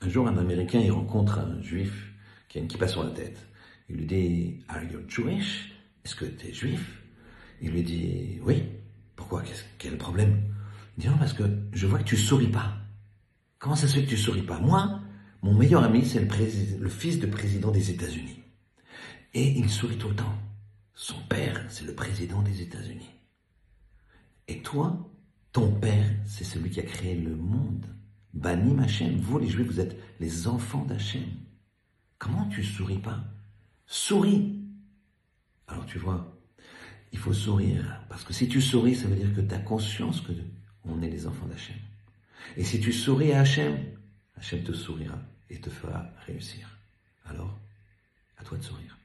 Un jour, un Américain, il rencontre un juif qui a une kippa sur la tête. Il lui dit, Are you Jewish? Est-ce que tu es juif? Il lui dit, oui. Pourquoi? Quel est le problème? Il dit, non, parce que je vois que tu souris pas. Comment ça se fait que tu souris pas? Moi, mon meilleur ami, c'est le, le fils de président des États-Unis. Et il sourit tout le temps. Son père, c'est le président des États-Unis. Et toi, ton père, c'est celui qui a créé le monde. Banim Hachem, vous les Juifs, vous êtes les enfants d'Hachem. Comment tu souris pas? Souris Alors tu vois, il faut sourire. Parce que si tu souris, ça veut dire que tu conscience que on est les enfants d'Hachem. Et si tu souris à Hachem, Hachem te sourira et te fera réussir. Alors, à toi de sourire.